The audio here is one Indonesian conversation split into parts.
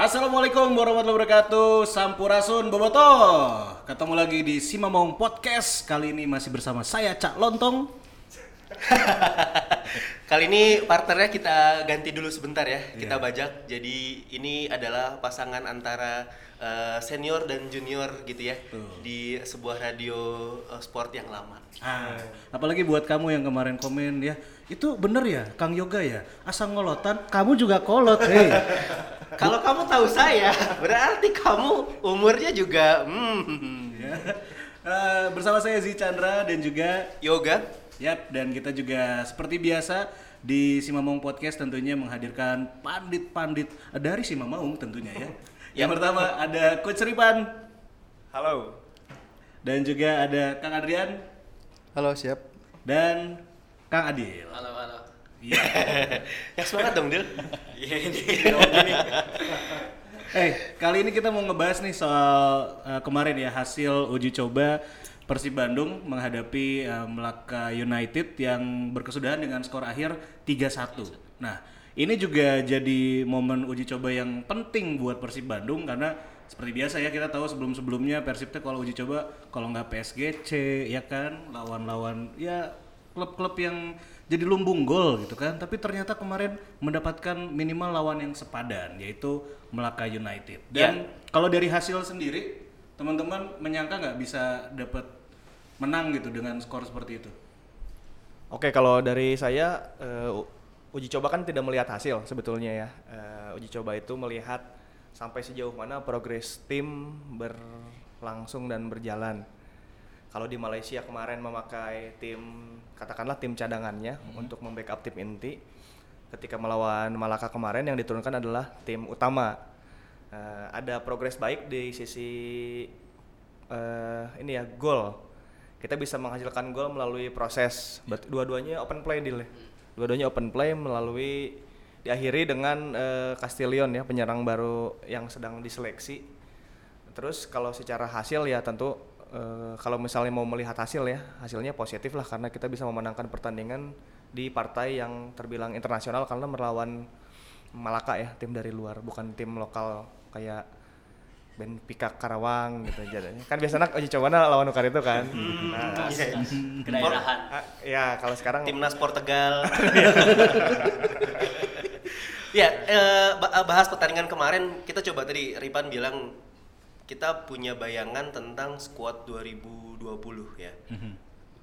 Assalamualaikum warahmatullahi wabarakatuh. Sampurasun Boboto Ketemu lagi di Simamong Podcast. Kali ini masih bersama saya Cak Lontong. Kali ini partnernya kita ganti dulu sebentar ya, kita bajak. Jadi ini adalah pasangan antara eh, senior dan junior gitu ya. Di sebuah radio eh, sport yang lama. ah, Apalagi buat kamu yang kemarin komen ya Itu bener ya Kang Yoga ya Asal ngolotan kamu juga kolot hey. Kalau kamu tahu saya, berarti kamu umurnya juga hmm, ya. Eh, Bersama saya Zi Chandra dan juga yoga. Yap, dan kita juga seperti biasa di Simamong Podcast tentunya menghadirkan pandit-pandit dari Simamong tentunya ya. Yang pertama ada Coach Ripan Halo. dan juga ada Kang Adrian Halo, siap. dan Kang Adil. Halo, halo. Iya. Ya semangat dong, Dil. Iya ini. Eh, kali ini kita mau ngebahas nih soal eh, kemarin ya hasil uji coba Persib Bandung menghadapi eh, Melaka United yang berkesudahan dengan skor akhir 3-1. Nah, ini juga jadi momen uji coba yang penting buat Persib Bandung karena seperti biasa ya kita tahu sebelum-sebelumnya Persib tuh kalau uji coba kalau nggak PSGC ya kan lawan-lawan ya klub-klub yang jadi lumbung gol gitu kan tapi ternyata kemarin mendapatkan minimal lawan yang sepadan yaitu Melaka United dan kalau dari hasil sendiri teman-teman menyangka nggak bisa dapat menang gitu dengan skor seperti itu Oke, kalau dari saya eh, u- uji coba kan tidak melihat hasil sebetulnya ya. Eh, uji coba itu melihat sampai sejauh mana progres tim berlangsung dan berjalan. Kalau di Malaysia kemarin memakai tim katakanlah tim cadangannya untuk membackup tim inti. Ketika melawan Malaka kemarin yang diturunkan adalah tim utama. Eh, ada progres baik di sisi eh, ini ya gol. Kita bisa menghasilkan gol melalui proses Bet- dua-duanya open play deal ya. Dua-duanya open play melalui diakhiri dengan eh, Castillion ya penyerang baru yang sedang diseleksi. Terus kalau secara hasil ya tentu eh, kalau misalnya mau melihat hasil ya hasilnya positif lah karena kita bisa memenangkan pertandingan di partai yang terbilang internasional karena melawan Malaka ya tim dari luar bukan tim lokal kayak Benfica Karawang gitu jadinya kan biasanya uji coba lawan Ukar itu kan nah, Kedaerahan. ah, ya kalau sekarang Timnas Portugal. ya, eh, ba- bahas pertandingan kemarin kita coba tadi Ripan bilang kita punya bayangan tentang squad 2020 ya.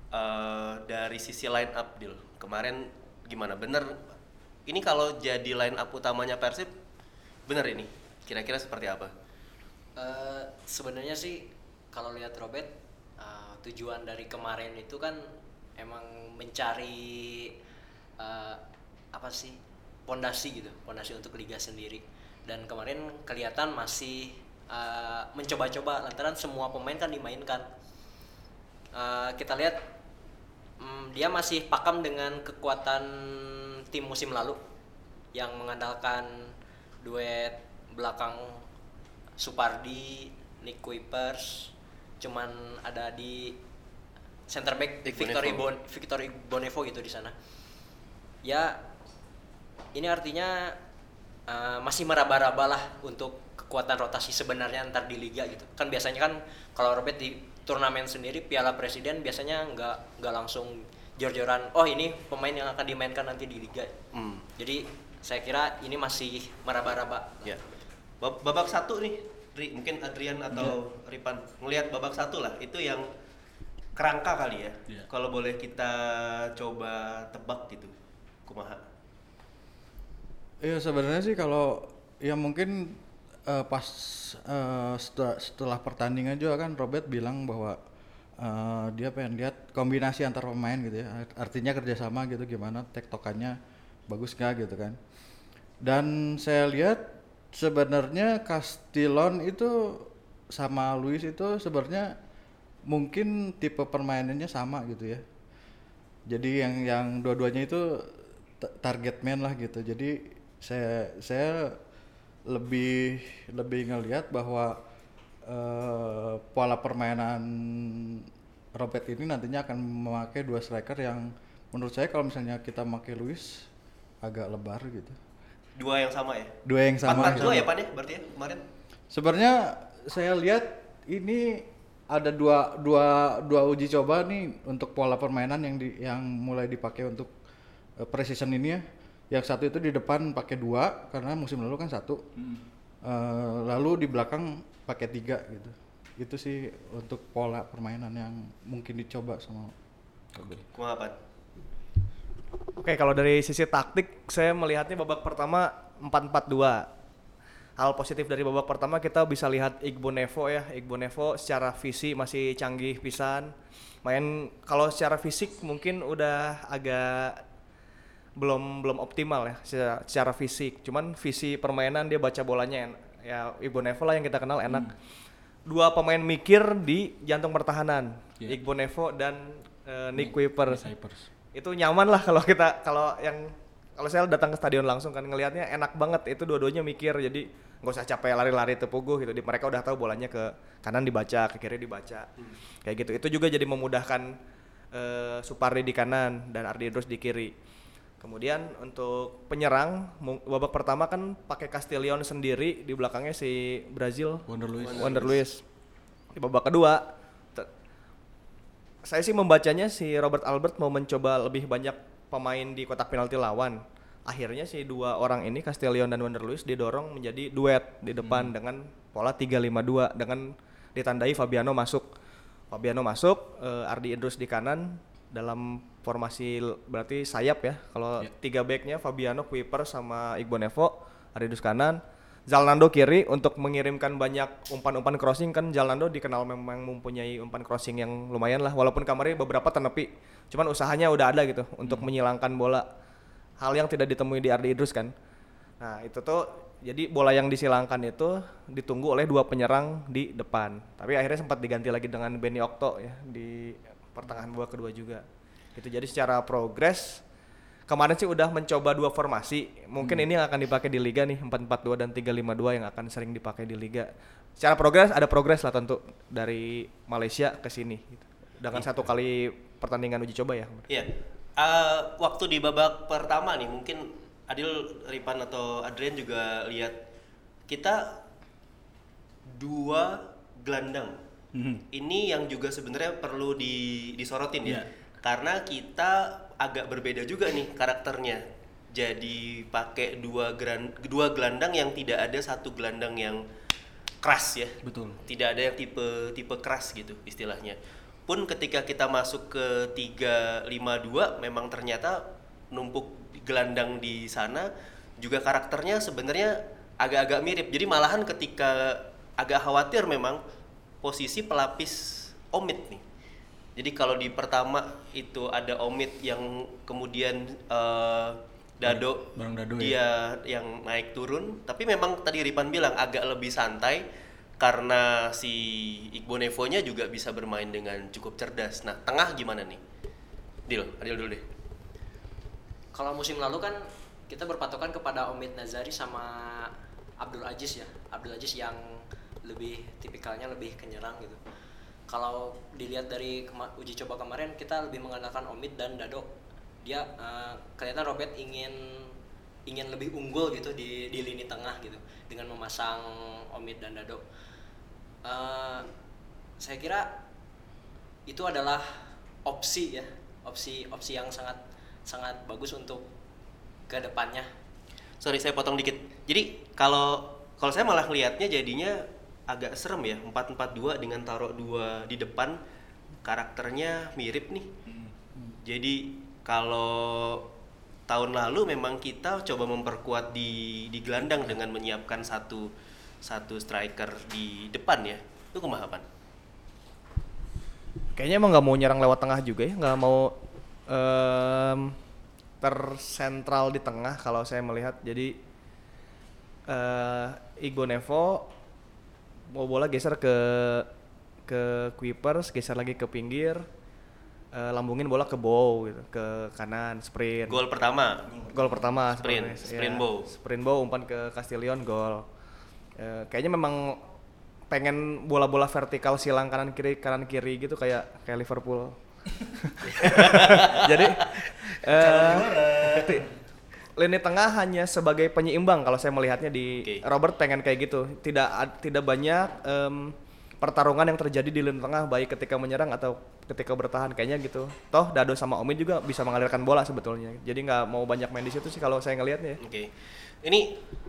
Eh, dari sisi line up deal kemarin gimana? Bener ini kalau jadi line up utamanya Persib bener ini kira-kira seperti apa? Eh, sebenarnya sih kalau lihat Robert eh, tujuan dari kemarin itu kan emang mencari eh, apa sih pondasi gitu, pondasi untuk liga sendiri. Dan kemarin kelihatan masih eh, mencoba-coba lantaran semua pemain kan dimainkan. Eh, kita lihat mm, dia masih pakam dengan kekuatan tim musim lalu yang mengandalkan duet belakang Supardi, Nick Kuipers, cuman ada di center back Bonevo. Bon Victory Bonevo gitu di sana. Ya ini artinya uh, masih meraba-raba lah untuk kekuatan rotasi sebenarnya antar di liga gitu. Kan biasanya kan kalau Robert di turnamen sendiri Piala Presiden biasanya nggak nggak langsung jor-joran. Oh ini pemain yang akan dimainkan nanti di liga. Hmm. Jadi saya kira ini masih meraba-raba. Ya. Bab- Babak satu nih, Ri, mungkin Adrian atau Ripan ngelihat babak satu lah, itu yang kerangka kali ya. Iya. Kalau boleh kita coba tebak gitu, kumaha. Iya sebenarnya sih kalau ya mungkin eh, pas eh, setelah, pertandingan juga kan Robert bilang bahwa eh, dia pengen lihat kombinasi antar pemain gitu ya. Art- artinya kerjasama gitu gimana tektokannya bagus nggak gitu kan. Dan saya lihat sebenarnya Castillon itu sama Luis itu sebenarnya mungkin tipe permainannya sama gitu ya. Jadi yang yang dua-duanya itu ta- target man lah gitu. Jadi saya saya lebih lebih ngelihat bahwa eh, pola permainan Robert ini nantinya akan memakai dua striker yang menurut saya kalau misalnya kita pakai Luis agak lebar gitu Dua yang sama ya? Dua yang sama. Empat dua ya Pan ya berarti ya kemarin? Sebenarnya saya lihat ini ada dua dua dua uji coba nih untuk pola permainan yang di, yang mulai dipakai untuk uh, precision ini ya. Yang satu itu di depan pakai dua karena musim lalu kan satu. Eh, lalu di belakang pakai tiga gitu. Itu sih untuk pola permainan yang mungkin dicoba sama. Kumaha Pan? Oke, kalau dari sisi taktik saya melihatnya babak pertama 4-4-2. Hal positif dari babak pertama kita bisa lihat Igbo Nevo ya. Igbo Nevo secara visi masih canggih pisan. Main kalau secara fisik mungkin udah agak belum belum optimal ya secara, secara fisik. Cuman visi permainan dia baca bolanya en- ya Igbo Nevo lah yang kita kenal enak. Dua pemain mikir di jantung pertahanan. Iya. Igbo Nevo dan eh, Nick Kuiper itu nyaman lah kalau kita kalau yang kalau saya datang ke stadion langsung kan ngelihatnya enak banget. Itu dua-duanya mikir jadi nggak usah capek lari-lari tepuguh gitu. Di mereka udah tahu bolanya ke kanan dibaca ke kiri dibaca. Kayak gitu. Itu juga jadi memudahkan eh, Supardi di kanan dan Ardi Idrus di kiri kemudian untuk penyerang babak pertama kan pakai Castillion sendiri di belakangnya si Brazil Wonder Luis. Wonder Luis di babak kedua saya sih membacanya si Robert Albert mau mencoba lebih banyak pemain di kotak penalti lawan. Akhirnya si dua orang ini Castellion dan Wonder Luis didorong menjadi duet di depan dengan pola 3-5-2 dengan ditandai Fabiano masuk. Fabiano masuk, eh, Ardi Idrus di kanan dalam formasi berarti sayap ya. Kalau tiga backnya Fabiano, Kuiper sama Igbo Nevo, Ardi Idrus kanan. Zalnando kiri untuk mengirimkan banyak umpan-umpan crossing kan Zalnando dikenal memang mempunyai umpan crossing yang lumayan lah. Walaupun kamarnya beberapa tenepi cuman usahanya udah ada gitu untuk menyilangkan bola. Hal yang tidak ditemui di Ardi Idrus kan? Nah itu tuh jadi bola yang disilangkan itu ditunggu oleh dua penyerang di depan. Tapi akhirnya sempat diganti lagi dengan Benny Okto ya di pertengahan babak kedua juga itu jadi secara progres kemarin sih udah mencoba dua formasi. Mungkin ini yang akan dipakai di liga nih 4-4-2 dan 3-5-2 yang akan sering dipakai di liga. Secara progres ada progres lah tentu dari Malaysia ke sini gitu. Dengan satu kali pertandingan uji coba ya. Iya. Eh, waktu di babak pertama nih mungkin Adil, Ripan atau Adrian juga lihat kita dua gelandang. Ini yang juga sebenarnya perlu di, disorotin ya. Iya. Karena kita agak berbeda juga nih karakternya. Jadi pakai dua gran, dua gelandang yang tidak ada satu gelandang yang keras ya Betul. tidak ada yang tipe tipe keras gitu istilahnya pun ketika kita masuk ke 352 memang ternyata numpuk gelandang di sana juga karakternya sebenarnya agak-agak mirip jadi malahan ketika agak khawatir memang posisi pelapis Omid nih jadi kalau di pertama itu ada Omid yang kemudian eh, Dado Bareng Dado ya. dia yang naik turun tapi memang tadi Ripan bilang agak lebih santai karena si Igbo Nevo-nya juga bisa bermain dengan cukup cerdas. Nah, tengah gimana nih? Dil, Adil dulu deh. Kalau musim lalu kan kita berpatokan kepada Omid Nazari sama Abdul Aziz ya. Abdul Aziz yang lebih tipikalnya lebih kenyerang gitu. Kalau dilihat dari uji coba kemarin kita lebih mengandalkan Omid dan Dado. Dia eh, kelihatan Robert ingin ingin lebih unggul gitu di di lini tengah gitu dengan memasang Omid dan Dado. Eh, saya kira itu adalah opsi ya opsi opsi yang sangat sangat bagus untuk ke depannya Sorry saya potong dikit. Jadi kalau kalau saya malah ngelihatnya jadinya agak serem ya 442 dengan taruh dua di depan karakternya mirip nih. Jadi kalau tahun lalu memang kita coba memperkuat di di gelandang dengan menyiapkan satu satu striker di depan ya. Itu kumaha Pan? Kayaknya emang nggak mau nyerang lewat tengah juga ya, nggak mau em, tersentral di tengah kalau saya melihat. Jadi eh Igbo Nevo mau bola geser ke ke Kuipers, geser lagi ke pinggir, eh, lambungin bola ke bow gitu, ke kanan, sprint. Gol pertama. Gol pertama Sprint, sprint Iya, bow. Sprint bow umpan ke Castillion gol. Eh, kayaknya memang pengen bola-bola vertikal silang kanan kiri kanan kiri gitu kayak kayak Liverpool. Jadi eh, ti- lini tengah hanya sebagai penyeimbang kalau saya melihatnya di Oke. Robert pengen kayak gitu. Tidak tidak banyak em, pertarungan yang terjadi di lini tengah baik ketika menyerang atau ketika bertahan kayaknya gitu. Toh Dado sama Omi juga bisa mengalirkan bola sebetulnya. Jadi nggak mau banyak main di situ sih kalau saya ngelihatnya. ya. Oke. Ini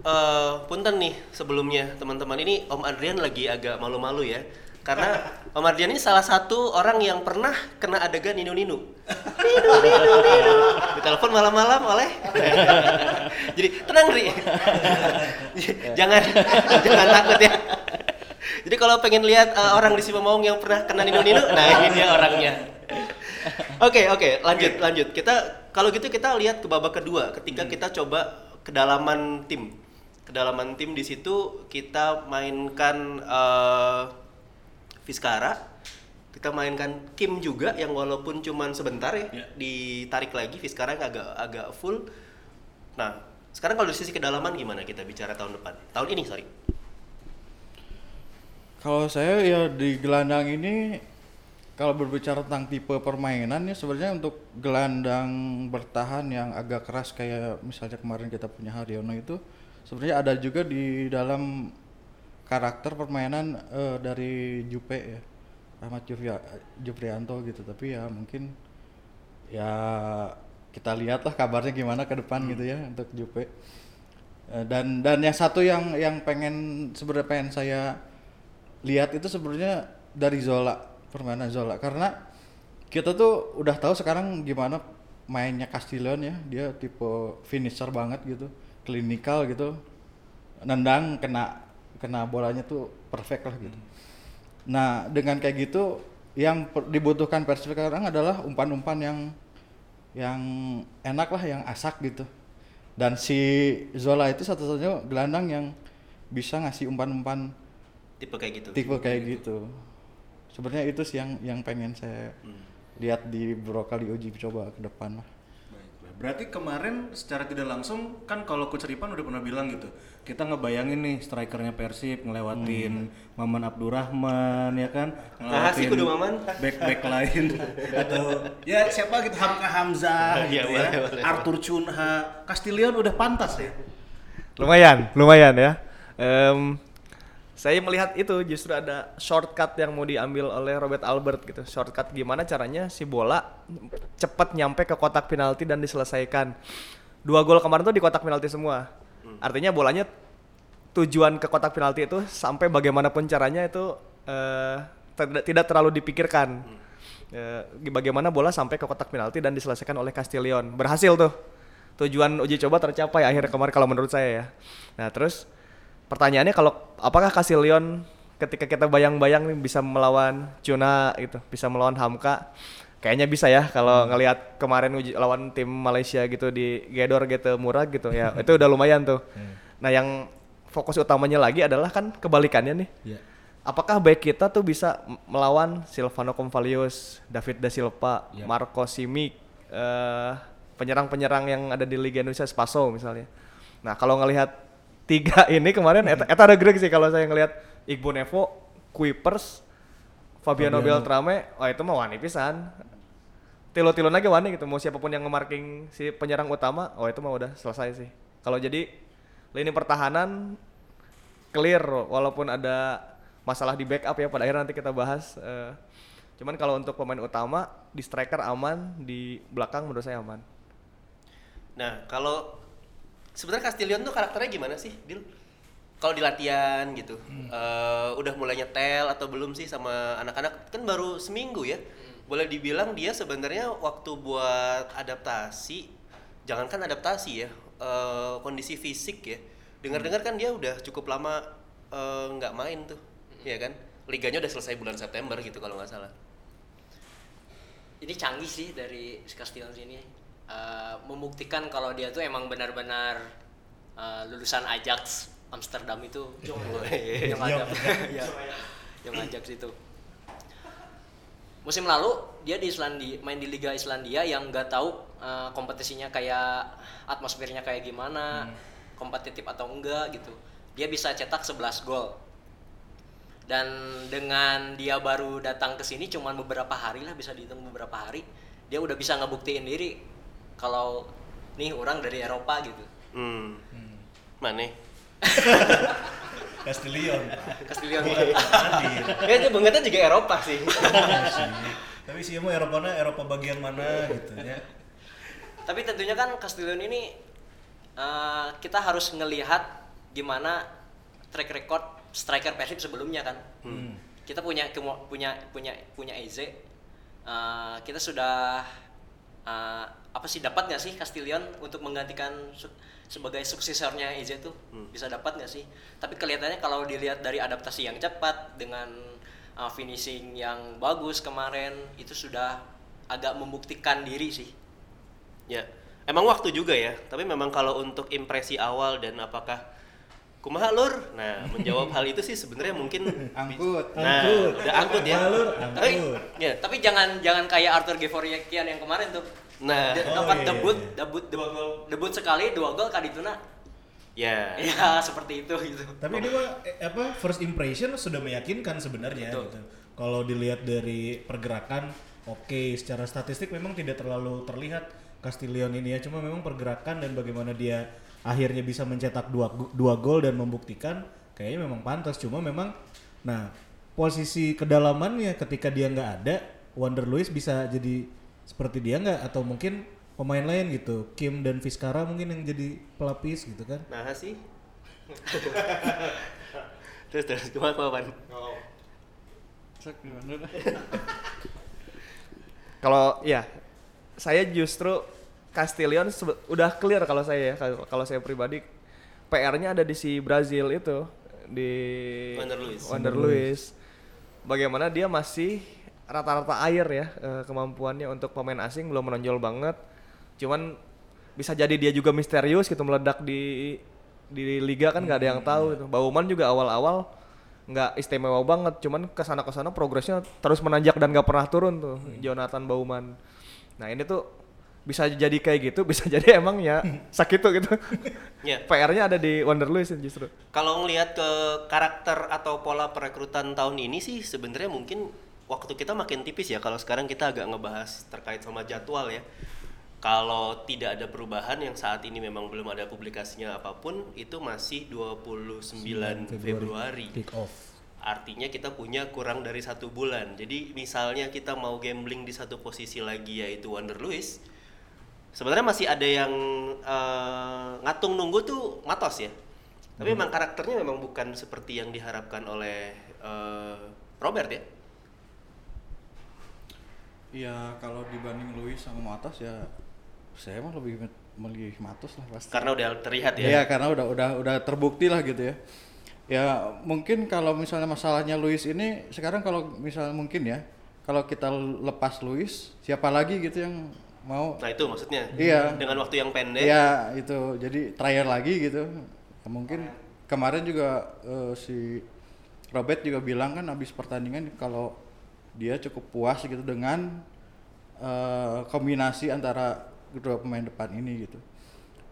eh punten nih sebelumnya teman-teman ini Om Adrian lagi agak malu-malu ya. Karena Om Adrian ini salah satu orang yang pernah kena adegan ninu-ninu. Ninu, ninu, ninu. Ditelepon malam-malam oleh. Jadi tenang Ri. jangan jangan takut ya. Jadi kalau pengen lihat eh, orang di Sipamaung yang pernah kena ninu-ninu, nah ini dia orangnya. Oke oke lanjut lanjut kita kalau gitu kita lihat ke babak kedua ketika kita coba kedalaman tim kedalaman tim di situ kita mainkan eh Fiskara. Kita mainkan Kim juga yang walaupun cuman sebentar ya Ya. ditarik lagi Fiskara agak agak full. Nah sekarang kalau dari sisi kedalaman gimana kita bicara tahun depan? Tahun ini sorry. Kalau saya ya di gelandang ini kalau berbicara tentang tipe permainan ya sebenarnya untuk gelandang bertahan yang agak keras kayak misalnya kemarin kita punya Haryono itu sebenarnya ada juga di dalam karakter permainan eh, dari Jupe ya Ahmad Jufria, Jufrianto gitu. Tapi ya mungkin ya kita lihatlah kabarnya gimana ke depan gitu ya untuk Jupe. Eh, dan dan yang satu yang yang pengen sebenarnya pengen saya lihat itu sebenarnya dari Zola permainan Zola. Karena kita tuh udah tahu sekarang gimana mainnya Castillion ya. Dia tipe finisher banget gitu klinikal gitu nendang kena kena bolanya tuh perfect lah gitu. Nah dengan kayak gitu yang per- dibutuhkan Persib sekarang adalah umpan-umpan yang yang enak lah yang asak gitu. Dan si Zola itu satu-satunya gelandang yang bisa ngasih umpan-umpan tipe kayak gitu. tipe kayak gitu. Sebenarnya itu sih yang yang pengen saya lihat di kali uji coba ke depan lah. Berarti kemarin secara tidak langsung kan kalau Coach Ripan udah pernah bilang gitu. Kita ngebayangin nih strikernya Persib ngelewatin Maman Abdurrahman ya kan, Nah, sih kudu Maman. back-back lain atau ya siapa gitu Hamka Hamzah Iya, gitu ya. boleh. Arthur Cunha, Castillion udah pantas ya. Lumayan, lumayan ya. Em, saya melihat itu justru ada shortcut yang mau diambil oleh Robert Albert gitu. Shortcut gimana caranya si bola cepat nyampe ke kotak penalti dan diselesaikan. Dua gol kemarin tuh di kotak penalti semua. Artinya bolanya tujuan ke kotak penalti itu sampai bagaimanapun caranya itu eh, tidak tidak terlalu dipikirkan. Eh, bagaimana bola sampai ke kotak penalti dan diselesaikan oleh Castillion. Berhasil tuh. Tujuan uji coba tercapai akhir kemarin kalau menurut saya ya. Nah, terus pertanyaannya kalau apakah Castillion ketika kita bayang-bayang nih bisa melawan Cuna gitu, bisa melawan Hamka? Kayaknya bisa ya kalau ngelihat kemarin uji lawan tim Malaysia gitu di Gedor gitu murah gitu ya. itu udah lumayan tuh. Nah, yang fokus utamanya lagi adalah kan kebalikannya nih. Iya. Apakah baik kita tuh bisa melawan Silvano Convalius, David Da Silva, Yap. Marco Simic, eh, penyerang-penyerang yang ada di Liga Indonesia Spaso misalnya. Nah kalau ngelihat tiga ini kemarin, eta, eta ada greg sih kalau saya ngelihat Igbo Nevo, Kuipers, Fabiano, Fabiano. Beltrame, oh itu mah wani pisan. Tilo-tilo lagi wani gitu, mau siapa pun yang nge-marking si penyerang utama, oh itu mah udah selesai sih. Kalau jadi lini pertahanan clear walaupun ada masalah di backup ya pada akhirnya nanti kita bahas eh, cuman kalau untuk pemain utama di striker aman di belakang menurut saya aman. Nah, kalau sebenarnya Castillion tuh karakternya gimana sih, Dil? Kalau di latihan gitu, eh, udah mulai nyetel atau belum sih sama anak-anak? Kan baru seminggu ya. Boleh dibilang dia sebenarnya waktu buat adaptasi, jangankan adaptasi ya, eh, kondisi fisik ya. Dengar-dengar kan dia udah cukup lama eh, nggak main tuh, ya kan? Liganya udah selesai bulan September gitu kalau nggak salah. ini canggih sih dari Castillion ini Eh, membuktikan kalau dia tuh emang benar-benar eh, lulusan Ajax Amsterdam itu. Yang ada yang Ajax. Itu. Musim lalu dia di Islandia main di Liga Islandia yang nggak tahu eh, kompetisinya kayak atmosfernya kayak gimana kompetitif atau enggak gitu. Dia bisa cetak 11 gol. Dan dengan dia baru datang ke sini cuman beberapa hari lah bisa dihitung beberapa hari dia udah bisa ngebuktiin diri kalau nih orang dari Eropa gitu Hmm. Mana? Castillion. Castillion Ya itu bangetnya juga Eropa sih. Tapi sih mau Eropa Eropa bagian mana gitu ya. tapi tentunya kan Castillion ini eh, kita harus ngelihat gimana track record striker Persib sebelumnya kan kita punya punya punya punya Eze Eh, kita sudah eh, apa sih dapat nggak sih Castillion untuk menggantikan su- sebagai suksesornya Eze tuh bisa dapat nggak sih tapi kelihatannya kalau dilihat dari adaptasi yang cepat dengan uh, finishing yang bagus kemarin itu sudah agak membuktikan diri sih Ya, emang waktu juga ya. Tapi memang kalau untuk impresi awal dan apakah kumaha lur? Nah, menjawab hal itu sih sebenarnya mungkin Angkut. Nah, Angkut. udah angkut ya. Lur? Tapi, Angkut. ya. tapi jangan jangan kayak Arthur Gevoriakian yang kemarin tuh Nah, Dia Oh, dapat iya, debut, iya. debut debut debut sekali dua gol kadituna ya. ya seperti itu gitu Tapi ini mah eh, apa first impression sudah meyakinkan sebenarnya Betul. gitu. Kalau dilihat dari pergerakan, oke, secara statistik memang tidak terlalu terlihat Castillion ini ya, cuma memang pergerakan dan bagaimana dia akhirnya bisa mencetak dua dua gol dan membuktikan kayaknya memang pantas. Cuma memang nah posisi kedalamannya ketika dia nggak ada, Wander Luis bisa jadi seperti dia nggak atau mungkin pemain lain gitu, Kim dan Vizcara mungkin yang jadi pelapis gitu kan? Nah, sih. terus terus? Cek gimana dah? Kalau ya saya justru Castillion udah clear kalau saya ya kalau- saya pribadi PR-nya ada di si Brazil itu di Wander Luiz. Wander Luiz. Bagaimana dia masih rata-rata air ya eh, kemampuannya untuk pemain asing belum menonjol banget. Cuman bisa jadi dia juga misterius gitu meledak di di liga kan nggak ada yang tahu itu. Bauman juga awal-awal nggak istimewa banget, cuman ke sana ke sana progresnya terus menanjak dan nggak pernah turun tuh Jonathan Bauman. Nah ini tuh bisa jadi kayak gitu, bisa jadi emang ya sakit tuh gitu. Ya. PR-nya ada di Wander Luiz justru. Kalau ngelihat ke karakter atau pola perekrutan tahun ini sih sebenarnya mungkin waktu kita makin tipis ya kalau sekarang kita agak ngebahas terkait sama jadwal ya. Kalau tidak ada perubahan yang saat ini memang belum ada publikasinya apa pun itu masih 29 Februari. Kick off. Artinya kita punya kurang dari satu bulan. Jadi misalnya kita mau gambling di satu posisi lagi yaitu Wander Luis, sebenarnya masih ada yang eh, ngatung nunggu tuh matos ya. Tapi memang karakternya memang bukan seperti yang diharapkan oleh eh, Robert ya. Iya, kalau dibanding Luis sama Matos ya saya mah lebih met- milih Matos lah pasti. Karena udah terlihat ya. Iya, karena udah udah udah terbukti lah gitu ya. Ya mungkin kalau misalnya masalahnya Luis ini sekarang kalau misalnya mungkin ya kalau kita lepas Luis siapa lagi gitu yang mau Nah itu maksudnya. Iya. Dengan waktu yang pendek. Iya itu jadi trial lagi gitu. Ya, mungkin kemarin juga eh, si Robert juga bilang kan habis pertandingan kalau dia cukup puas gitu dengan eh, kombinasi antara kedua pemain depan ini gitu.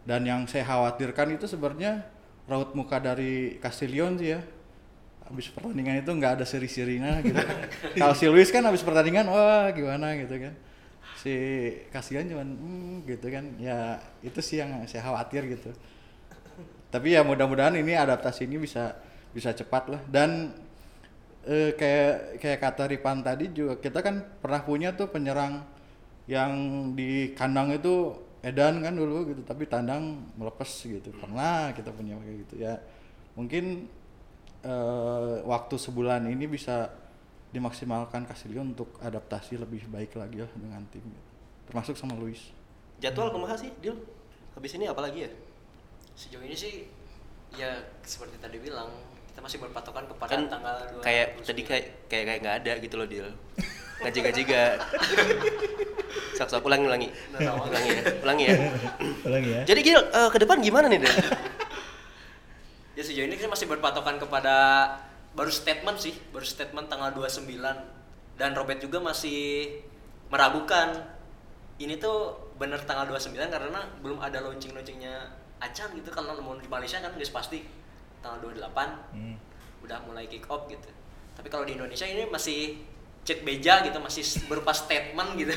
Dan yang saya khawatirkan itu sebenarnya raut muka dari Castillion sih ya. Habis pertandingan itu nggak ada seri-serinya gitu. kalau si Luis kan habis pertandingan wah gimana gitu kan si kasihan cuman hmm, gitu kan ya itu sih yang saya khawatir gitu tapi ya mudah-mudahan ini adaptasi ini bisa bisa cepat lah dan eh, kayak kayak kata Ripan tadi juga kita kan pernah punya tuh penyerang yang di kandang itu Edan kan dulu gitu tapi tandang melepas gitu pernah kita punya kayak gitu ya mungkin eh, waktu sebulan ini bisa dimaksimalkan Castillo untuk adaptasi lebih baik lagi lah dengan tim gitu. termasuk sama Luis Jadwal kumaha sih, Dil? Habis ini apa lagi ya? sejauh ini sih ya seperti tadi bilang kita masih berpatokan kepada kan tanggal kayak 29. tadi kayak kayak kayak nggak ada gitu loh deal ngaji-ngaji gak sok sok ulangi ulangi ulangi ya ulangi ya. Ulangi ya. jadi Gil eh, ke depan gimana nih Del? ya sejauh ini kita masih berpatokan kepada baru statement sih baru statement tanggal 29 dan Robert juga masih meragukan ini tuh bener tanggal 29 karena belum ada launching launchingnya Acan gitu kalau mau di Malaysia kan guys pasti tanggal 28 Hmm. udah mulai kick off gitu tapi kalau di Indonesia ini masih cek beja gitu masih berupa statement gitu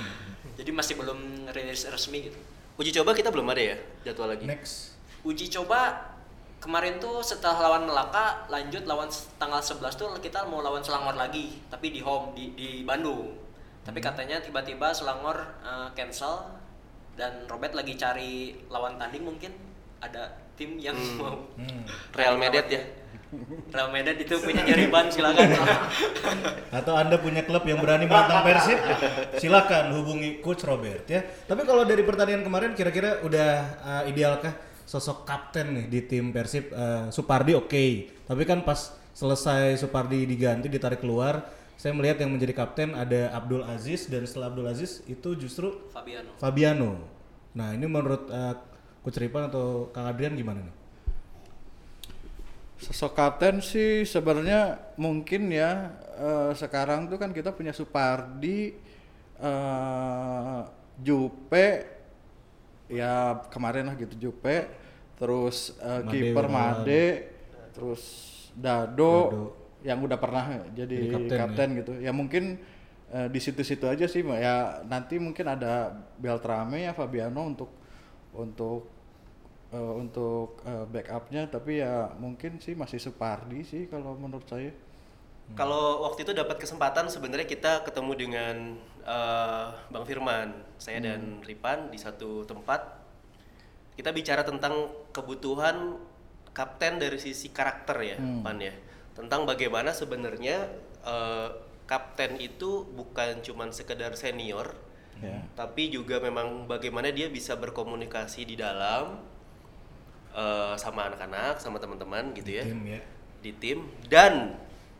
jadi masih belum rilis resmi gitu Uji coba kita belum ada ya jadwal lagi. Next. Uji coba kemarin tuh setelah lawan Melaka lanjut lawan tanggal 11 tuh kita mau lawan Selangor lagi tapi di home di di Bandung. Tapi katanya tiba-tiba Selangor eh, cancel dan Robert lagi cari lawan tanding mungkin ada tim yang mau Real Madrid ya. Real Madrid itu punya nyari ban silakan. Atau Anda punya klub yang berani menantang Persib, silakan hubungi Coach Robert ya. Tapi kalau dari pertandingan kemarin kira-kira udah uh, idealkah sosok kapten nih di tim Persib Uh, Supardi oke, tapi kan pas selesai Supardi diganti ditarik keluar, saya melihat yang menjadi kapten ada Abdul Aziz dan setelah Abdul Aziz itu justru Fabiano. Fabiano. Nah, ini menurut uh, Coach Ripan atau Kang Adrian gimana nih? Sosok kapten sih sebenarnya mungkin ya eh, sekarang tuh kan kita punya Supardi, eh, Jupe, ya kemarin lah gitu Jupe, terus Made kiper. Made, terus Dado, Dado. yang udah pernah jadi, Jadi kapten, kapten, gitu. Ya mungkin eh, di situ-situ aja sih, ya nanti mungkin ada Beltrame ya Fabiano untuk untuk eh, untuk eh, backupnya tapi ya mungkin sih masih Supardi sih kalau menurut saya. Kalau waktu itu dapat kesempatan sebenarnya kita ketemu dengan eh, Bang Firman, saya dan Ripan di satu tempat. Kita bicara tentang kebutuhan kapten dari sisi karakter ya, Pan ya. Tentang bagaimana sebenarnya eh, kapten itu bukan cuman sekedar senior, ya. tapi juga memang bagaimana dia bisa berkomunikasi di dalam eh, sama anak-anak, sama teman-teman gitu ya Tim ya. di tim dan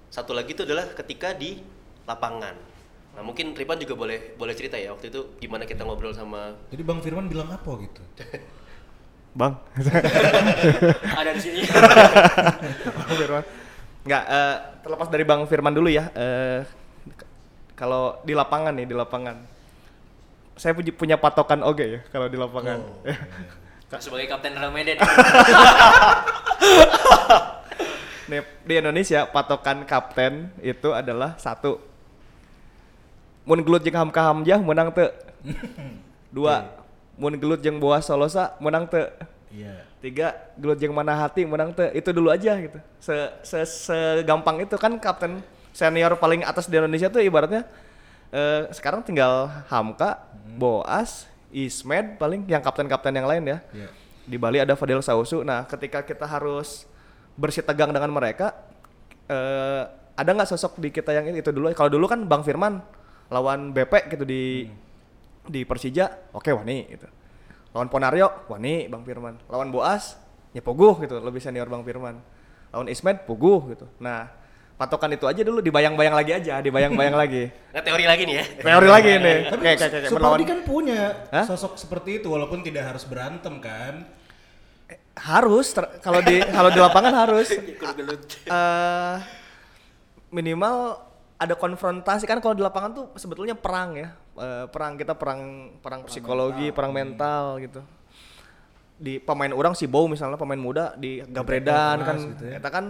satu lagi itu adalah ketika di lapangan. Nah mungkin Ripan juga boleh boleh cerita ya waktu itu gimana kita ngobrol sama Jadi Bang Firman bilang apa gitu? Bang. Ada di sini. Bang Firman. Nggak, eh, terlepas dari Bang Firman dulu ya. eh, k- kalau di lapangan nih, di lapangan. Saya punya, punya patokan oke ya kalau di lapangan. Sebagai kapten Real Madrid. Nih, di Indonesia patokan kapten itu adalah satu. Mun gelut jeung Hamka Hamzah menang teu. Dua. Mun gelut jeung Boas Solosa menang teu. Iya. Tiga, gelut jeung mana hati menang teu. Itu dulu aja gitu. Se, se segampang itu kan kapten senior paling atas di Indonesia tuh ibaratnya eh, sekarang tinggal Hamka, Boas, Ismed paling yang kapten-kapten yang lain ya. Iya. Di Bali ada Fadil Sausu. Nah, ketika kita harus bersih tegang dengan mereka, eh, ada nggak sosok di kita yang itu dulu? Kalau dulu kan Bang Firman lawan BP gitu di di Persija, oke wani gitu. Lawan Ponario, wani Bang Firman. Lawan Boas, ya Poguh gitu, lebih senior Bang Firman. Lawan Ismed, Poguh gitu. Nah, patokan itu aja dulu dibayang-bayang lagi aja, dibayang-bayang lagi. Nah, teori lagi nih ya. Teori lagi nih. Tapi Kayak kayak kayak Supardi kan punya Hah? sosok seperti itu walaupun tidak harus berantem kan. harus ter- kalau di kalau di lapangan harus eh minimal ada konfrontasi kan kalau di lapangan tuh sebetulnya perang ya Eh, perang kita perang perang psikologi perang mental gitu di pemain orang si Bow misalnya pemain muda di Gabredan kan gitu ya. kita kan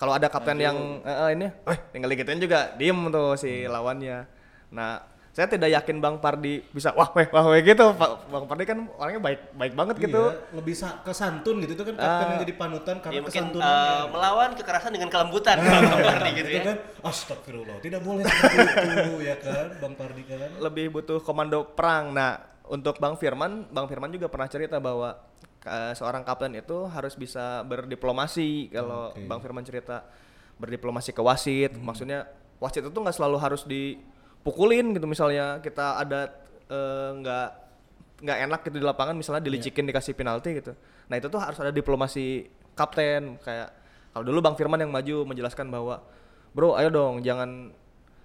kalau ada kapten yang eh, eh, ini eh. tinggal digituin juga diem tuh si lawannya. Nah saya tidak yakin Bang Pardi bisa wah weh wah weh gitu. Bang Pardi kan orangnya baik baik banget gitu. Iya, lebih sa- kesantun gitu. Itu kan kapten Ah. yang jadi panutan karena mungkin kesantunannya. eh, melawan kekerasan dengan kelembutan Bang Pardi gitu itu ya. kan. Astagfirullah tidak boleh itu ya kan Bang Pardi kan. Lebih butuh komando perang. Nah, untuk Bang Firman, Bang Firman juga pernah cerita bahwa seorang kapten itu harus bisa berdiplomasi. Kalau Oke. Bang Firman cerita berdiplomasi ke wasit, maksudnya wasit itu nggak selalu harus dipukulin gitu. Misalnya kita ada eh, nggak nggak enak gitu di lapangan, misalnya dilicikin dikasih penalti gitu. Nah itu tuh harus ada diplomasi kapten kayak kalau dulu Bang Firman yang maju menjelaskan bahwa bro ayo dong jangan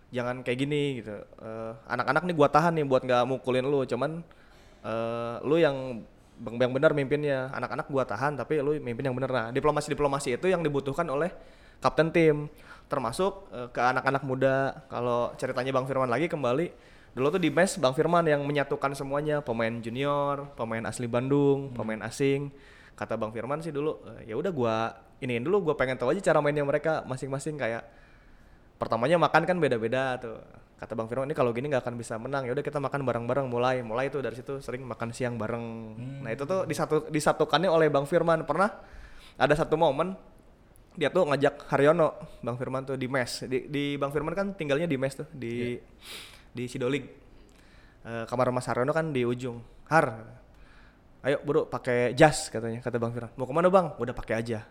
jangan kayak gini gitu Eh, anak-anak nih gua tahan nih buat nggak mukulin lu cuman eh, lu yang bang yang benar mimpinnya. Anak-anak gua tahan tapi lu mimpin yang benar nah diplomasi diplomasi itu yang dibutuhkan oleh kapten tim. Termasuk eh, ke anak-anak muda. Kalau ceritanya bang Firman lagi kembali. Dulu tuh di mes bang Firman yang menyatukan semuanya. Pemain junior pemain asli Bandung pemain asing. Kata bang Firman sih dulu "Eh, ya udah gua iniin dulu gua pengen tahu aja cara mainnya mereka masing-masing. Kayak pertamanya makan kan beda-beda tuh kata bang Firman ini kalau gini nggak akan bisa menang. Ya udah kita makan bareng-bareng mulai. Mulai tuh dari situ sering makan siang bareng. Nah itu tuh disatu disatukannya oleh bang Firman. Pernah ada satu momen dia tuh ngajak Haryono bang Firman tuh di mes. Di, di bang Firman kan tinggalnya di mes tuh di di Sidolik. Eh, kamar Mas Haryono kan di ujung. Har ayo bro pakai jas katanya kata bang Firman. Mau ke mana bang? Udah pakai aja.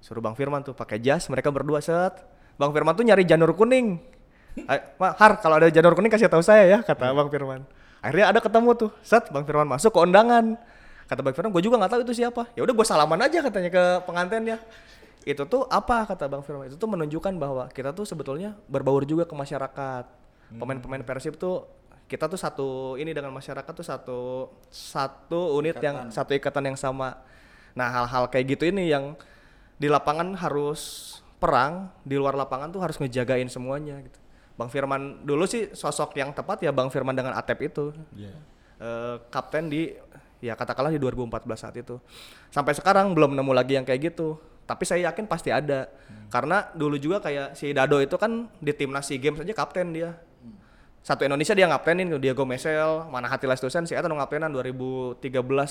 Suruh bang Firman tuh pakai jas mereka berdua set. Bang Firman tuh nyari janur kuning Har kalau ada janur kuning kasih tahu saya ya kata bang Firman. Akhirnya ada ketemu tuh. Set bang Firman masuk ke undangan. Kata bang Firman gue juga nggak tahu itu siapa. Ya udah gue salaman aja katanya ke pengantinnya. Itu tuh apa kata bang Firman? Itu tuh menunjukkan bahwa kita tuh sebetulnya berbaur juga ke masyarakat. Pemain-pemain Persib tuh kita tuh satu ini dengan masyarakat tuh satu satu unit yang satu ikatan yang sama. Nah hal-hal kayak gitu ini yang di lapangan harus perang di luar lapangan tuh harus ngejagain semuanya gitu bang Firman dulu sih sosok yang tepat ya bang Firman dengan Atep itu Iya. eh, kapten di ya katakanlah di 2014 saat itu. Sampai sekarang belum nemu lagi yang kayak gitu. Tapi saya yakin pasti ada. Karena dulu juga kayak si Dado itu kan di timnas SEA Games aja kapten dia. Satu Indonesia dia ngaptenin Diego Mesel, mana Hati Lestusen, si Eta ngaptenan 2013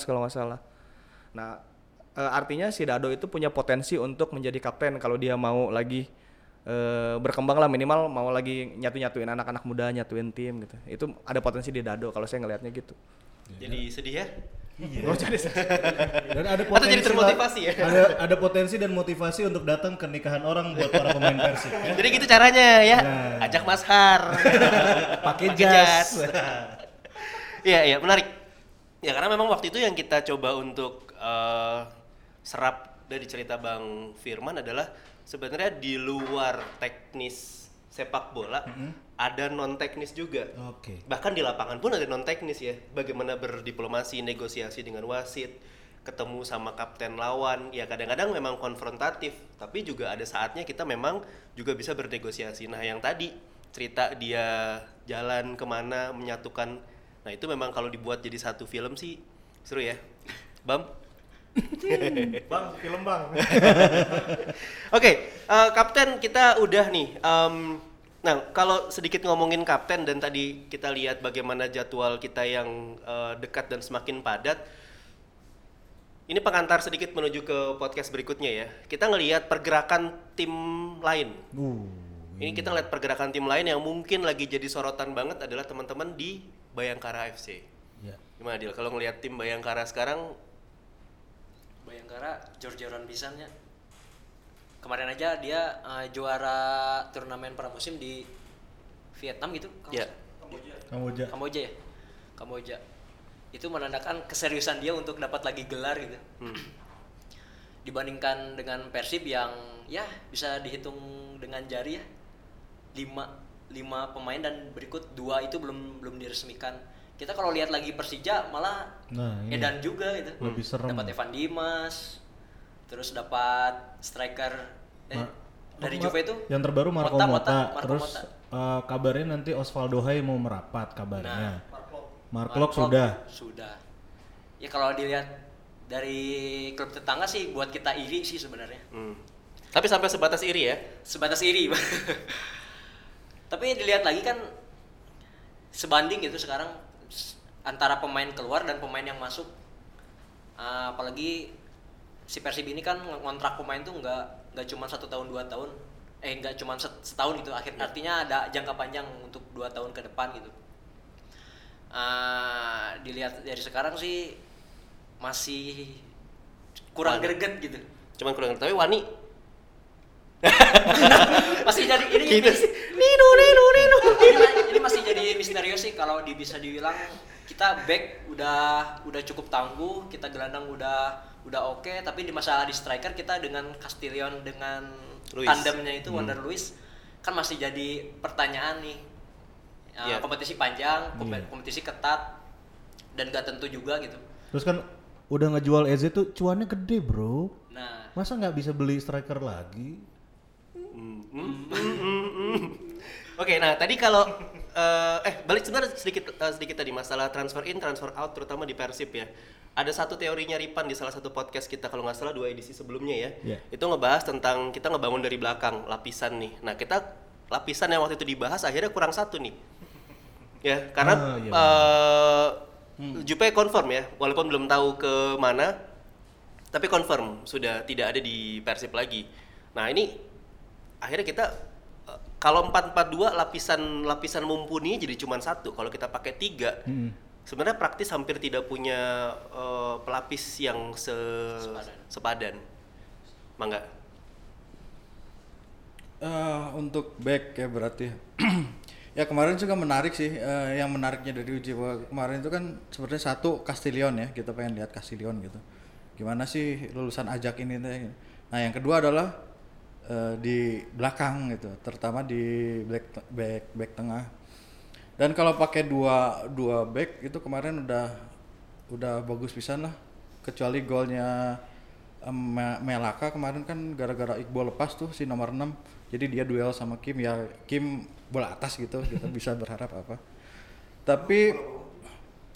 kalau nggak salah. Nah, eh, artinya si Dado itu punya potensi untuk menjadi kapten kalau dia mau lagi eh, berkembang lah minimal mau lagi nyatu-nyatuin anak-anak muda, nyatuin tim gitu. Itu ada potensi di Dado kalau saya ngelihatnya gitu. Jadi sedih ya? Oh, jadi Dan ada Atau jadi termotivasi ya? Ada ada potensi dan motivasi untuk datang ke nikahan orang buat para pemain Persib ya. Jadi gitu caranya ya. Nah. Ajak Mas Har. Pakai jas. Iya, iya, menarik. Ya karena memang waktu itu yang kita coba untuk eh, serap dari cerita Bang Firman adalah sebenarnya di luar teknis sepak bola ada non teknis juga. Oke. Bahkan di lapangan pun ada non teknis ya. Bagaimana berdiplomasi, negosiasi dengan wasit, ketemu sama kapten lawan. Ya kadang-kadang memang konfrontatif, tapi juga ada saatnya kita memang juga bisa bernegosiasi. Nah yang tadi cerita dia jalan ke mana menyatukan. Nah itu memang kalau dibuat jadi satu film sih seru ya. Bam. Bang, film bang. Oke, eh, kapten kita udah nih. em, nah, kalau sedikit ngomongin kapten dan tadi kita lihat bagaimana jadwal kita yang eh, dekat dan semakin padat. Ini pengantar sedikit menuju ke podcast berikutnya ya. Kita ngelihat pergerakan tim lain. Uh, Ini kita ngeliat pergerakan tim lain yang mungkin lagi jadi sorotan banget adalah teman-teman di Bayangkara FC. ya. Gimana Dil? Kalau ngelihat tim Bayangkara sekarang, Bayangkara jor-joran pisannya. Kemarin aja dia eh, juara turnamen pramusim di Vietnam gitu. Ya. salah. Kamboja. Kamboja ya. Kamboja. Itu menandakan keseriusan dia untuk dapat lagi gelar gitu. hmm, Dibandingkan dengan Persib yang ya bisa dihitung dengan jari ya. Lima, lima pemain dan berikut dua itu belum belum diresmikan. Kita kalau lihat lagi Persija malah Nah, ini Edan juga gitu. Lebih serem. Dapat Evan Dimas, terus dapat striker eh, Ma- dari Juve itu yang terbaru Marco Mota, Mota, Mota, Marco terus Mota. eh, kabarnya nanti Osvaldo Hai mau merapat kabarnya. Mark Mark Lok sudah. Sudah. Ya kalau dilihat dari klub tetangga sih buat kita iri sih sebenarnya. hmm. Tapi sampai sebatas iri ya. Sebatas iri. Tapi dilihat lagi kan sebanding gitu sekarang antara pemain keluar dan pemain yang masuk. Ah, apalagi si Persib ini kan ngontrak pemain tuh nggak nggak cuma satu tahun dua tahun eh nggak cuma set- setahun gitu akhir artinya ada jangka panjang untuk dua tahun ke depan gitu Ah, dilihat dari sekarang sih masih kurang Wani. greget gitu Cuman kurang tapi Wani masih jadi ini gitu. Nino Nino Nino. ini, ini masih jadi misterius sih kalau bisa dibilang kita back udah udah cukup tangguh kita gelandang udah udah oke tapi di masalah di striker kita dengan Castillion dengan Luis. tandemnya itu Wander Luis kan masih jadi pertanyaan nih Uh, Iya. kompetisi panjang kom- Iya. kompetisi ketat dan gak tentu juga gitu Terus kan udah ngejual Eze tuh cuannya gede bro. nah Masa nggak bisa beli striker lagi? Oke, nah tadi kalau eh, eh balik sebenarnya sedikit eh, sedikit tadi masalah transfer in, transfer out terutama di Persib ya. Ada satu teorinya Ripan di salah satu podcast kita kalau nggak salah dua edisi sebelumnya ya. Iya. Itu ngebahas tentang kita ngebangun dari belakang lapisan nih. Nah, kita lapisan yang waktu itu dibahas akhirnya kurang satu nih. Ya, karena Ah, iya, eh, Jupe confirm ya, walaupun belum tahu ke mana, tapi confirm sudah tidak ada di Persib lagi. Nah ini akhirnya kita kalau 442 lapisan lapisan mumpuni jadi cuma satu. Kalau kita pakai tiga, Hmm. sebenarnya praktis hampir tidak punya eh, pelapis yang se Sepadan. sepadan. Mangga. Eh, untuk back ya berarti ya kemarin juga menarik sih eh, yang menariknya dari uji kemarin itu kan sebenarnya satu Castillion ya kita pengen lihat Castillion gitu gimana sih lulusan ajak ini nah yang kedua adalah eh, di belakang gitu terutama di back back back tengah. Dan kalau pakai dua dua back itu kemarin udah udah bagus pisan lah. Kecuali golnya Me- Melaka kemarin kan gara-gara Iqbal lepas tuh si nomor 6 jadi dia duel sama Kim ya Kim bola atas gitu kita bisa berharap apa. Tapi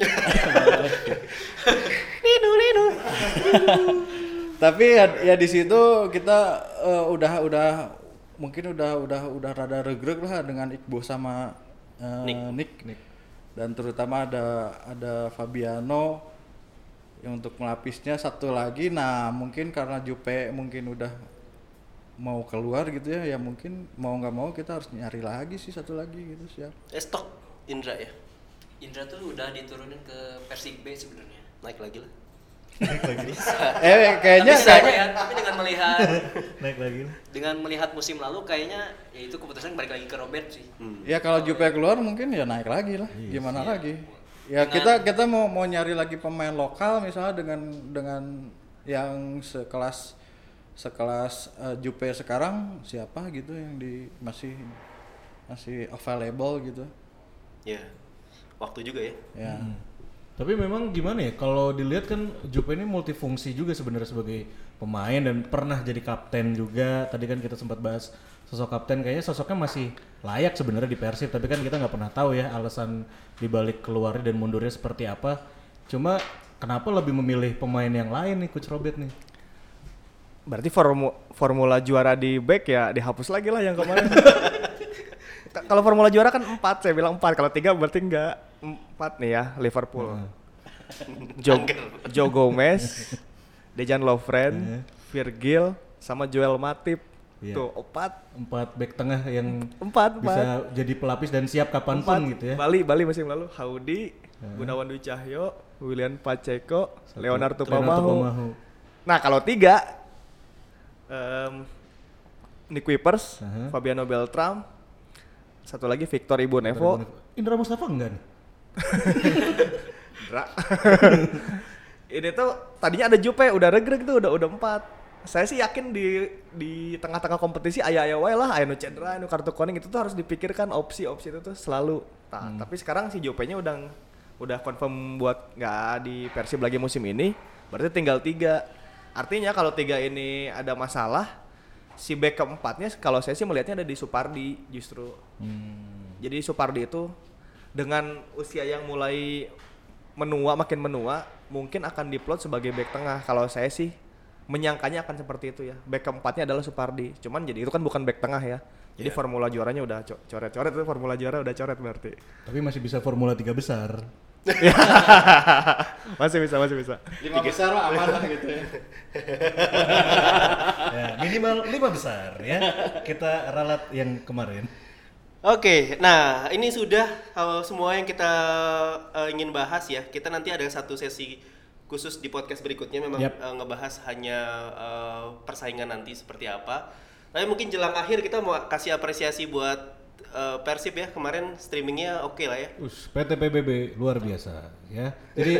tapi ya, ya di situ kita eh, udah udah mungkin udah udah udah rada regreg lah dengan Iqbal sama eh, Nick. Nick. dan terutama ada ada Fabiano yang untuk melapisnya satu lagi nah mungkin karena Jupe mungkin udah mau keluar gitu ya ya mungkin mau nggak mau kita harus nyari lagi sih satu lagi gitu siap Eh stok Indra ya, Indra tuh udah diturunin ke Persib B sebenarnya. naik lagi lah. Eh kayaknya tapi, saya, ya, tapi dengan melihat Naik lagi. dengan melihat musim lalu kayaknya ya itu keputusan balik lagi ke Robert sih. Hmm. Ya kalau Jupe keluar mungkin ya naik lagi lah. Gimana lagi? Ya Dengan- kita kita mau mau nyari lagi pemain lokal misalnya dengan dengan yang sekelas sekelas eh, Jupe sekarang siapa gitu yang di masih masih available gitu. Ya, waktu juga ya. Ya. Tapi memang gimana ya kalau dilihat kan Jupe ini multifungsi juga sebenarnya sebagai pemain dan pernah jadi kapten juga. Tadi kan kita sempat bahas sosok kapten kayaknya sosoknya masih layak sebenarnya di Persib tapi kan kita nggak pernah tahu ya alasan dibalik keluarnya dan mundurnya seperti apa. Cuma kenapa lebih memilih pemain yang lain nih Coach Robert nih? Berarti formu- formula juara di back ya dihapus lagi lah yang kemarin. Ka- kalau formula juara kan empat, saya bilang empat. Kalau tiga berarti enggak empat nih ya Liverpool. Joe, Joe Gomez, Dejan Lovren, Virgil, sama Joel Matip. Iya. Tuh empat, Empat back tengah yang empat, bisa empat. jadi pelapis dan siap Empat. kapan pun gitu ya. Bali, Bali musim lalu. Haudi, Gunawan Dwi Cahyo, William Pacheco, Leonardo Pamahu. Pamahu. Nah kalau tiga, em, Nick Wipers, Aha. Fabiano Beltram, satu lagi Victor Ibu Nevo, Indra Mustafa enggak nih? Dra. Ini tuh tadinya ada Jupe, udah regreg tuh, udah udah empat. Saya sih yakin di di tengah-tengah kompetisi ayah ayah wae lah, ayah nu cedera, anu kartu kuning itu tuh harus dipikirkan opsi-opsi itu tuh selalu. Nah, tapi sekarang si Jupe-nya udah udah confirm buat nggak di Persib lagi musim ini, berarti tinggal tiga. Artinya kalau tiga ini ada masalah, si back keempatnya kalau saya sih melihatnya ada di Supardi justru. Jadi Supardi itu dengan usia yang mulai menua makin menua mungkin akan diplot sebagai back tengah kalau saya sih menyangkanya akan seperti itu ya back keempatnya adalah Supardi cuman jadi itu kan bukan back tengah ya jadi Iya. formula juaranya udah co- coret-coret itu formula juara udah coret berarti Tapi masih bisa Formula 3 besar. masih bisa masih bisa Lima besar lah aman lah gitu ya. ya, minimal 5 besar ya. Kita ralat yang kemarin. Oke, nah ini sudah uh, semua yang kita uh, ingin bahas ya. Kita nanti ada satu sesi khusus di podcast berikutnya memang Yap. uh, ngebahas hanya uh, persaingan nanti seperti apa. Tapi mungkin jelang akhir kita mau kasih apresiasi buat uh, Persib ya kemarin streamingnya oke lah ya. Us, PT PBB luar biasa ya. Jadi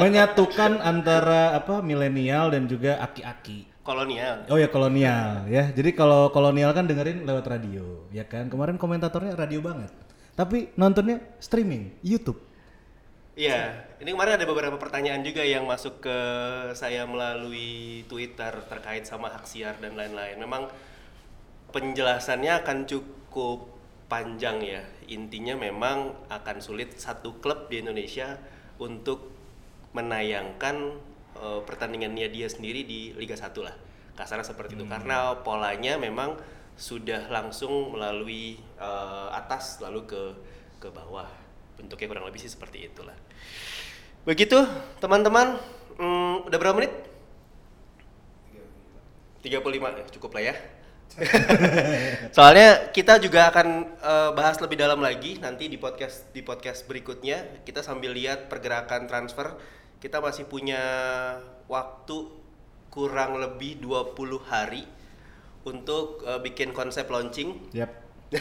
menyatukan antara apa milenial dan juga aki-aki. Kolonial. Oh ya kolonial ya. Jadi kalau kolonial kan dengerin lewat radio, ya kan. Kemarin komentatornya radio banget. Tapi nontonnya streaming YouTube. Iya, ini kemarin ada beberapa pertanyaan juga yang masuk ke saya melalui Twitter terkait sama hak siar dan lain-lain. Memang penjelasannya akan cukup panjang ya. Intinya memang akan sulit satu klub di Indonesia untuk menayangkan eh, pertandingannya dia sendiri di Liga 1 lah. Kasarnya seperti itu karena polanya memang sudah langsung melalui eh, atas lalu ke ke bawah. Bentuknya kurang lebih sih seperti itulah. Begitu teman-teman. Hmm, udah berapa menit? 35 ya, cukup lah ya. Soalnya kita juga akan eh, bahas lebih dalam lagi nanti di podcast di podcast berikutnya. Kita sambil lihat pergerakan transfer. Kita masih punya waktu kurang lebih 20 hari untuk eh, bikin konsep launching. Yap.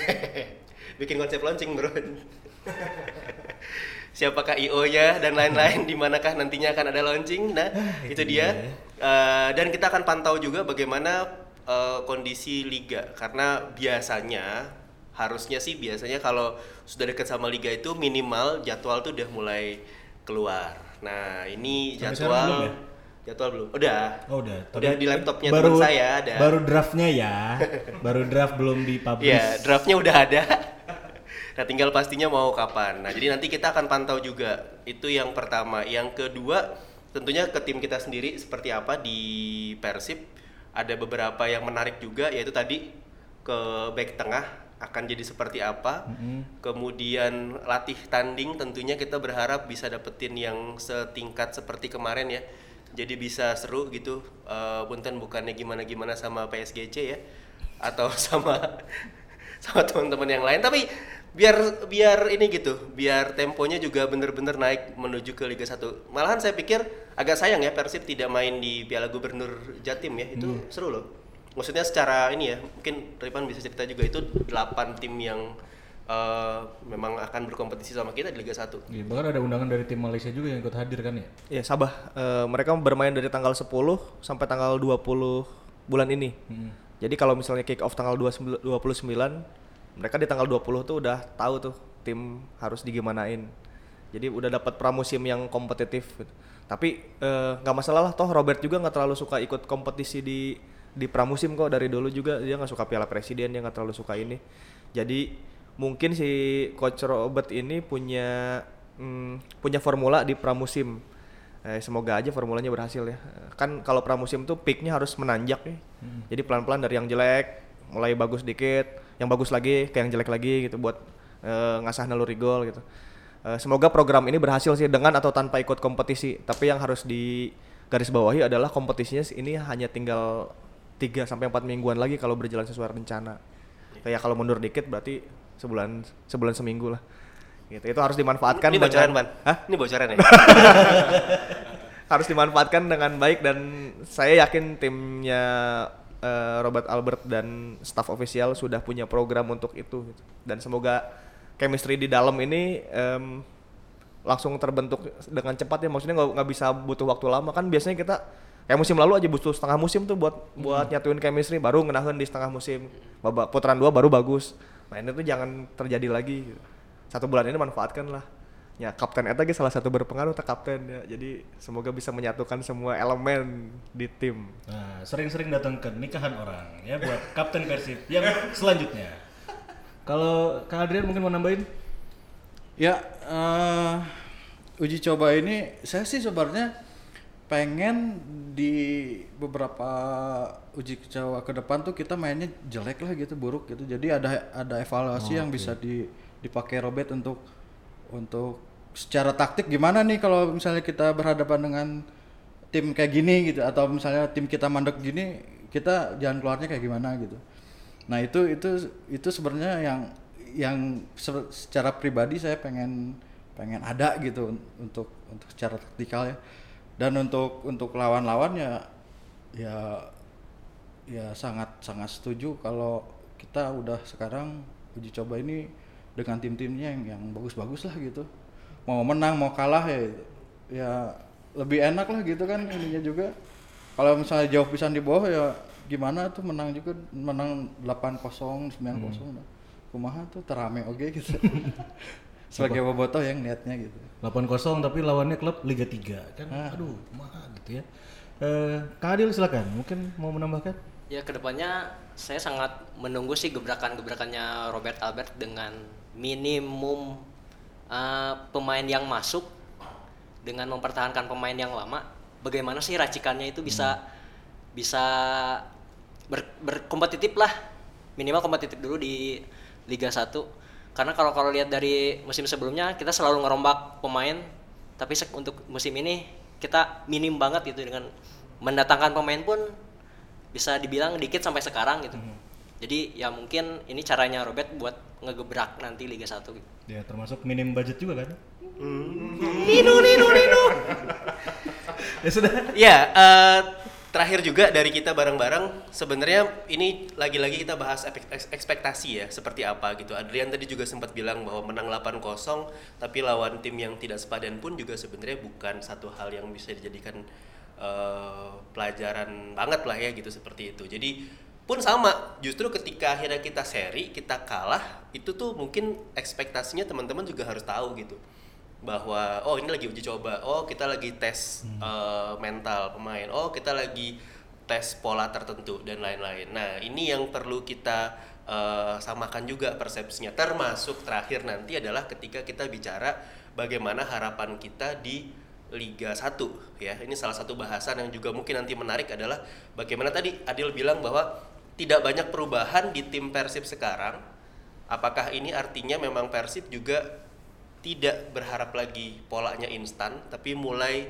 bikin konsep launching, Bro. Siapakah IO-nya dan lain-lain di manakah nantinya akan ada launching. Nah, itu dia. Eh, dan kita akan pantau juga bagaimana eh, kondisi liga karena biasanya harusnya sih biasanya kalau sudah dekat sama liga itu minimal jadwal tuh udah mulai keluar. Nah, ini Sampai jadwal belum ya? jadwal belum. Udah. Oh udah. Udah di laptopnya baru, teman saya ada. Baru draftnya ya. baru draft belum dipublish. Iya, draftnya udah ada. nah, tinggal pastinya mau kapan. Nah, jadi nanti kita akan pantau juga. Itu yang pertama. Yang kedua, tentunya ke tim kita sendiri seperti apa di Persib. Ada beberapa yang menarik juga, yaitu tadi ke back tengah akan jadi seperti apa. Kemudian latih tanding tentunya kita berharap bisa dapetin yang setingkat seperti kemarin ya. Jadi bisa seru gitu. Eh, punten bukannya gimana-gimana sama PSGC ya? Atau sama sama teman-teman yang lain. Tapi biar biar ini gitu biar temponya juga bener-bener naik menuju ke Liga 1 malahan saya pikir agak sayang ya Persib tidak main di Piala Gubernur Jatim ya. Itu seru loh maksudnya secara ini ya mungkin Ripan bisa cerita juga itu 8 tim yang eh, memang akan berkompetisi sama kita di Liga 1 Iya, bahkan ada undangan dari tim Malaysia juga yang ikut hadir kan ya? Ya Sabah, Eh, mereka bermain dari tanggal 10 sampai tanggal 20 bulan ini. Jadi kalau misalnya kick off tanggal 29 29, mereka di tanggal 20 tuh udah tahu tuh tim harus digimanain. Jadi udah dapat pramusim yang kompetitif. gitu. Tapi eh, nggak masalah lah, toh Robert juga nggak terlalu suka ikut kompetisi di di pramusim kok dari dulu juga dia nggak suka Piala Presiden, dia nggak terlalu suka ini. Jadi mungkin si coach Robert ini punya mm, punya formula di pramusim. Eh, semoga aja formulanya berhasil ya. Kan kalau pramusim tuh peaknya harus menanjak nih. Jadi pelan-pelan dari yang jelek mulai bagus dikit, yang bagus lagi ke yang jelek lagi gitu buat eh, ngasah naluri gol gitu. Eh, semoga program ini berhasil sih dengan atau tanpa ikut kompetisi. Tapi yang harus di garis bawahi adalah kompetisinya ini hanya tinggal 3 sampai 4 mingguan lagi kalau berjalan sesuai rencana. Kayak kalau mundur dikit berarti sebulan sebulan seminggu lah. Gitu. Itu harus dimanfaatkan ini bocoran Ban Hah? ini bocoran ya harus dimanfaatkan dengan baik dan saya yakin timnya eh, Robert Albert dan staff official sudah punya program untuk itu gitu. dan semoga chemistry di dalam ini em, langsung terbentuk dengan cepat ya maksudnya nggak bisa butuh waktu lama kan biasanya kita kayak musim lalu aja butuh setengah musim tuh buat buat nyatuin chemistry baru ngenahin di setengah musim. Babak putaran dua baru bagus. Nah ini tuh jangan terjadi lagi. Satu bulan ini manfaatkan lah. Ya kapten eta ge salah satu berpengaruh tak kapten ya. Jadi semoga bisa menyatukan semua elemen di tim. Nah, sering-sering datang ke nikahan orang ya buat Kapten Persib. Yang selanjutnya. Kalau Kak Adrian mungkin mau nambahin? Ya, eh, uji coba ini saya sih sebenarnya pengen di beberapa uji coba ke depan tuh kita mainnya jelek lah gitu, buruk gitu. Jadi ada ada evaluasi yang bisa di dipakai Robert untuk untuk secara taktik gimana nih kalau misalnya kita berhadapan dengan tim kayak gini gitu atau misalnya tim kita mandek gini kita jalan keluarnya kayak gimana gitu. Nah itu itu itu sebenarnya yang yang se- secara pribadi saya pengen pengen ada gitu un- untuk untuk secara taktikal ya dan untuk untuk lawan-lawan ya ya sangat sangat setuju kalau kita udah sekarang uji coba ini dengan tim-timnya yang yang bagus-bagus lah gitu. Mau menang mau kalah ya ya lebih enak lah gitu kan ininya juga. Kalau misalnya jauh pisan di bawah ya gimana tuh menang juga menang 8-0 9-0 nah. kumaha tuh terame oke gitu sebagai bobotoh yang niatnya gitu 8-0 tapi lawannya klub Liga 3 kan. Aduh, mahal gitu ya. Eh, Kak Adil silakan, mungkin mau menambahkan? Ya ke depannya saya sangat menunggu sih gebrakan-gebrakannya Robert Albert dengan minimum eh, pemain yang masuk dengan mempertahankan pemain yang lama. Bagaimana sih racikannya itu bisa bisa ber- berkompetitif lah minimal kompetitif dulu di Liga 1 karena kalau kalau lihat dari musim sebelumnya kita selalu ngerombak pemain tapi sek- untuk musim ini kita minim banget gitu dengan mendatangkan pemain pun bisa dibilang dikit sampai sekarang gitu jadi ya mungkin ini caranya Robert buat ngegebrak nanti Liga 1 gitu. Ya termasuk minim budget juga kan? ya sudah. Ya, eh, terakhir juga dari kita bareng-bareng sebenarnya ini lagi-lagi kita bahas ekspektasi ya seperti apa gitu. Adrian tadi juga sempat bilang bahwa menang 8-0 tapi lawan tim yang tidak sepadan pun juga sebenarnya bukan satu hal yang bisa dijadikan eh, pelajaran banget lah ya gitu seperti itu. Jadi pun sama, justru ketika akhirnya kita seri, kita kalah, itu tuh mungkin ekspektasinya teman-teman juga harus tahu gitu bahwa oh ini lagi uji coba. Oh kita lagi tes eh, mental pemain. Oh kita lagi tes pola tertentu dan lain-lain. Nah ini yang perlu kita eh, samakan juga persepsinya. Termasuk terakhir nanti adalah ketika kita bicara bagaimana harapan kita di Liga 1 ya. Ini salah satu bahasan yang juga mungkin nanti menarik adalah bagaimana tadi Adil bilang bahwa tidak banyak perubahan di tim Persib sekarang. Apakah ini artinya memang Persib juga tidak berharap lagi polanya instan tapi mulai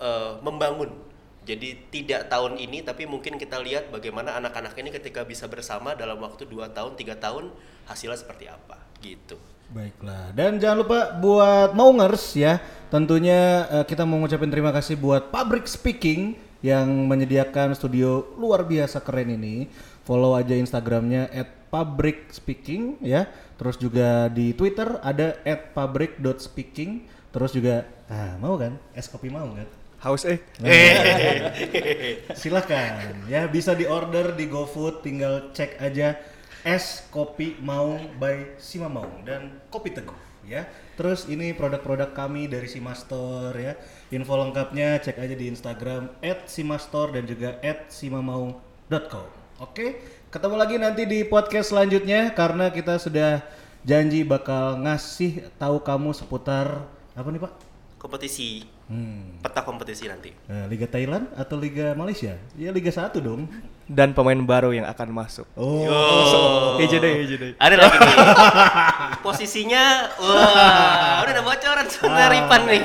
eh, membangun jadi tidak tahun ini tapi mungkin kita lihat bagaimana anak-anak ini ketika bisa bersama dalam waktu 2 tahun tiga tahun hasilnya seperti apa gitu Baiklah. Dan jangan lupa buat Maungers ya. Tentunya eh, kita mau ngucapin terima kasih buat Public Speaking yang menyediakan studio luar biasa keren ini. Follow aja Instagramnya @publicspeaking ya. Terus juga di Twitter ada @public.speaking. Terus juga ah mau kan? Es kopi mau kan? Haus eh. Silakan ya bisa di order di GoFood tinggal cek aja es kopi Maung by Sima Maung dan kopi teguh ya. Terus ini produk-produk kami dari Sima Store ya. Info lengkapnya cek aja di Instagram @simastore dan juga @simamaung.com. Oke, ketemu lagi nanti di podcast selanjutnya karena kita sudah janji bakal ngasih tahu kamu seputar apa nih Pak? kompetisi Hmm. peta kompetisi nanti Eh, Liga Thailand atau Liga Malaysia? Ya Liga 1 dong. Dan pemain baru yang akan masuk. Oh. Yo. Hijau deh. ada lagi nih posisinya wah udah ada bocoran sebenarnya Ripan nih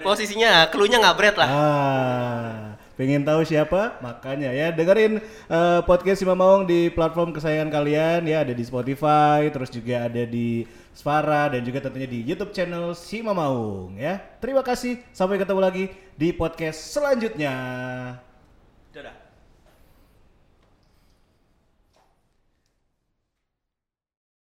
posisinya keluarnya ngabret lah Ah, pengen tahu siapa? Makanya ya dengerin eh, podcast Sima Maung di platform kesayangan kalian ya ada di Spotify, terus juga ada di Spara dan juga tentunya di YouTube channel Sima Maung ya. Terima kasih, sampai ketemu lagi di podcast selanjutnya. Dadah.